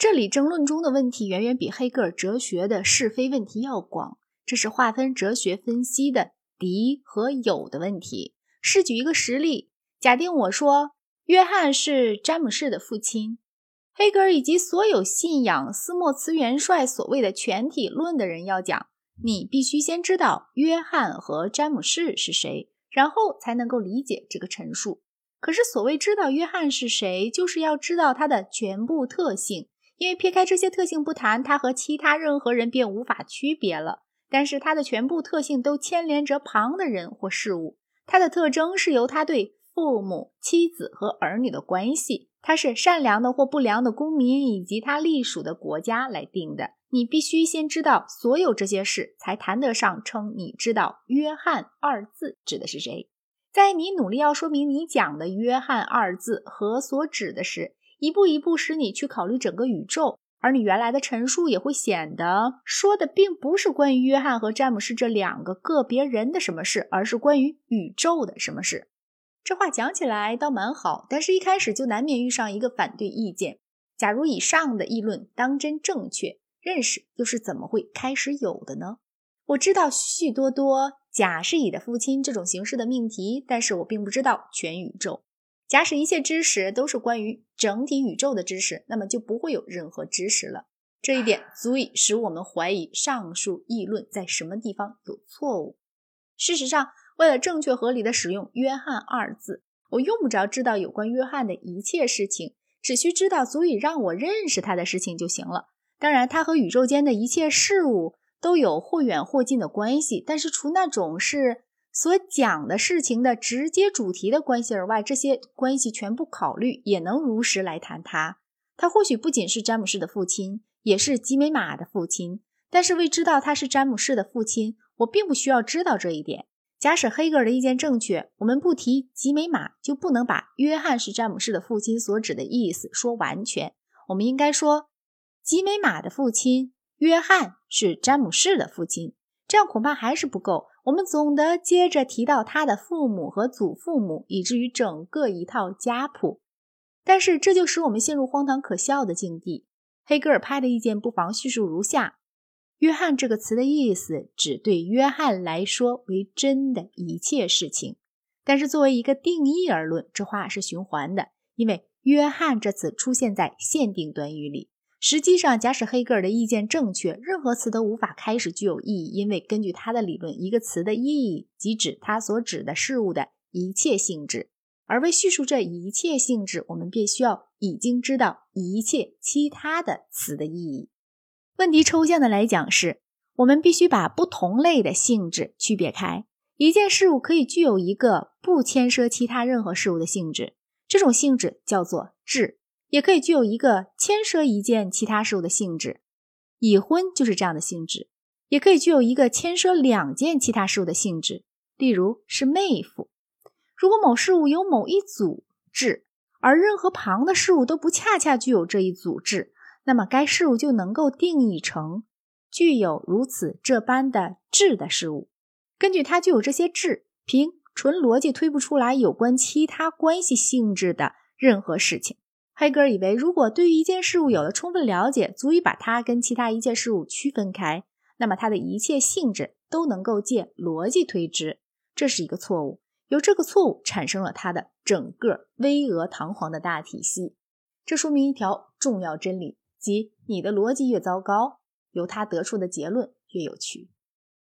这里争论中的问题远远比黑格尔哲学的是非问题要广，这是划分哲学分析的敌和友的问题。试举一个实例，假定我说约翰是詹姆士的父亲，黑格尔以及所有信仰斯莫茨元帅所谓的全体论的人要讲，你必须先知道约翰和詹姆士是谁，然后才能够理解这个陈述。可是所谓知道约翰是谁，就是要知道他的全部特性。因为撇开这些特性不谈，他和其他任何人便无法区别了。但是他的全部特性都牵连着旁的人或事物。他的特征是由他对父母、妻子和儿女的关系，他是善良的或不良的公民，以及他隶属的国家来定的。你必须先知道所有这些事，才谈得上称你知道“约翰”二字指的是谁。在你努力要说明你讲的“约翰”二字和所指的是。一步一步使你去考虑整个宇宙，而你原来的陈述也会显得说的并不是关于约翰和詹姆士这两个个别人的什么事，而是关于宇宙的什么事。这话讲起来倒蛮好，但是一开始就难免遇上一个反对意见。假如以上的议论当真正确，认识又是怎么会开始有的呢？我知道许许多多甲是乙的父亲这种形式的命题，但是我并不知道全宇宙。假使一切知识都是关于整体宇宙的知识，那么就不会有任何知识了。这一点足以使我们怀疑上述议论在什么地方有错误。事实上，为了正确合理的使用“约翰”二字，我用不着知道有关约翰的一切事情，只需知道足以让我认识他的事情就行了。当然，他和宇宙间的一切事物都有或远或近的关系，但是除那种是。所讲的事情的直接主题的关系而外，这些关系全部考虑，也能如实来谈他。他或许不仅是詹姆士的父亲，也是吉美玛的父亲。但是为知道他是詹姆士的父亲，我并不需要知道这一点。假使黑格尔的意见正确，我们不提吉美玛，就不能把约翰是詹姆士的父亲所指的意思说完全。我们应该说，吉美玛的父亲约翰是詹姆士的父亲。这样恐怕还是不够。我们总得接着提到他的父母和祖父母，以至于整个一套家谱。但是这就使我们陷入荒唐可笑的境地。黑格尔派的意见不妨叙述如下：约翰这个词的意思，指对约翰来说为真的一切事情。但是作为一个定义而论，这话是循环的，因为约翰这词出现在限定短语里。实际上，假使黑格尔的意见正确，任何词都无法开始具有意义，因为根据他的理论，一个词的意义即指它所指的事物的一切性质。而为叙述这一切性质，我们便需要已经知道一切其他的词的意义。问题抽象的来讲是，我们必须把不同类的性质区别开。一件事物可以具有一个不牵涉其他任何事物的性质，这种性质叫做质。也可以具有一个牵涉一件其他事物的性质，已婚就是这样的性质；也可以具有一个牵涉两件其他事物的性质，例如是妹夫。如果某事物有某一组质，而任何旁的事物都不恰恰具有这一组质，那么该事物就能够定义成具有如此这般的质的事物。根据它具有这些质，凭纯逻辑推不出来有关其他关系性质的任何事情。黑格尔以为，如果对于一件事物有了充分了解，足以把它跟其他一切事物区分开，那么它的一切性质都能够借逻辑推知。这是一个错误，由这个错误产生了它的整个巍峨堂皇的大体系。这说明一条重要真理，即你的逻辑越糟糕，由它得出的结论越有趣。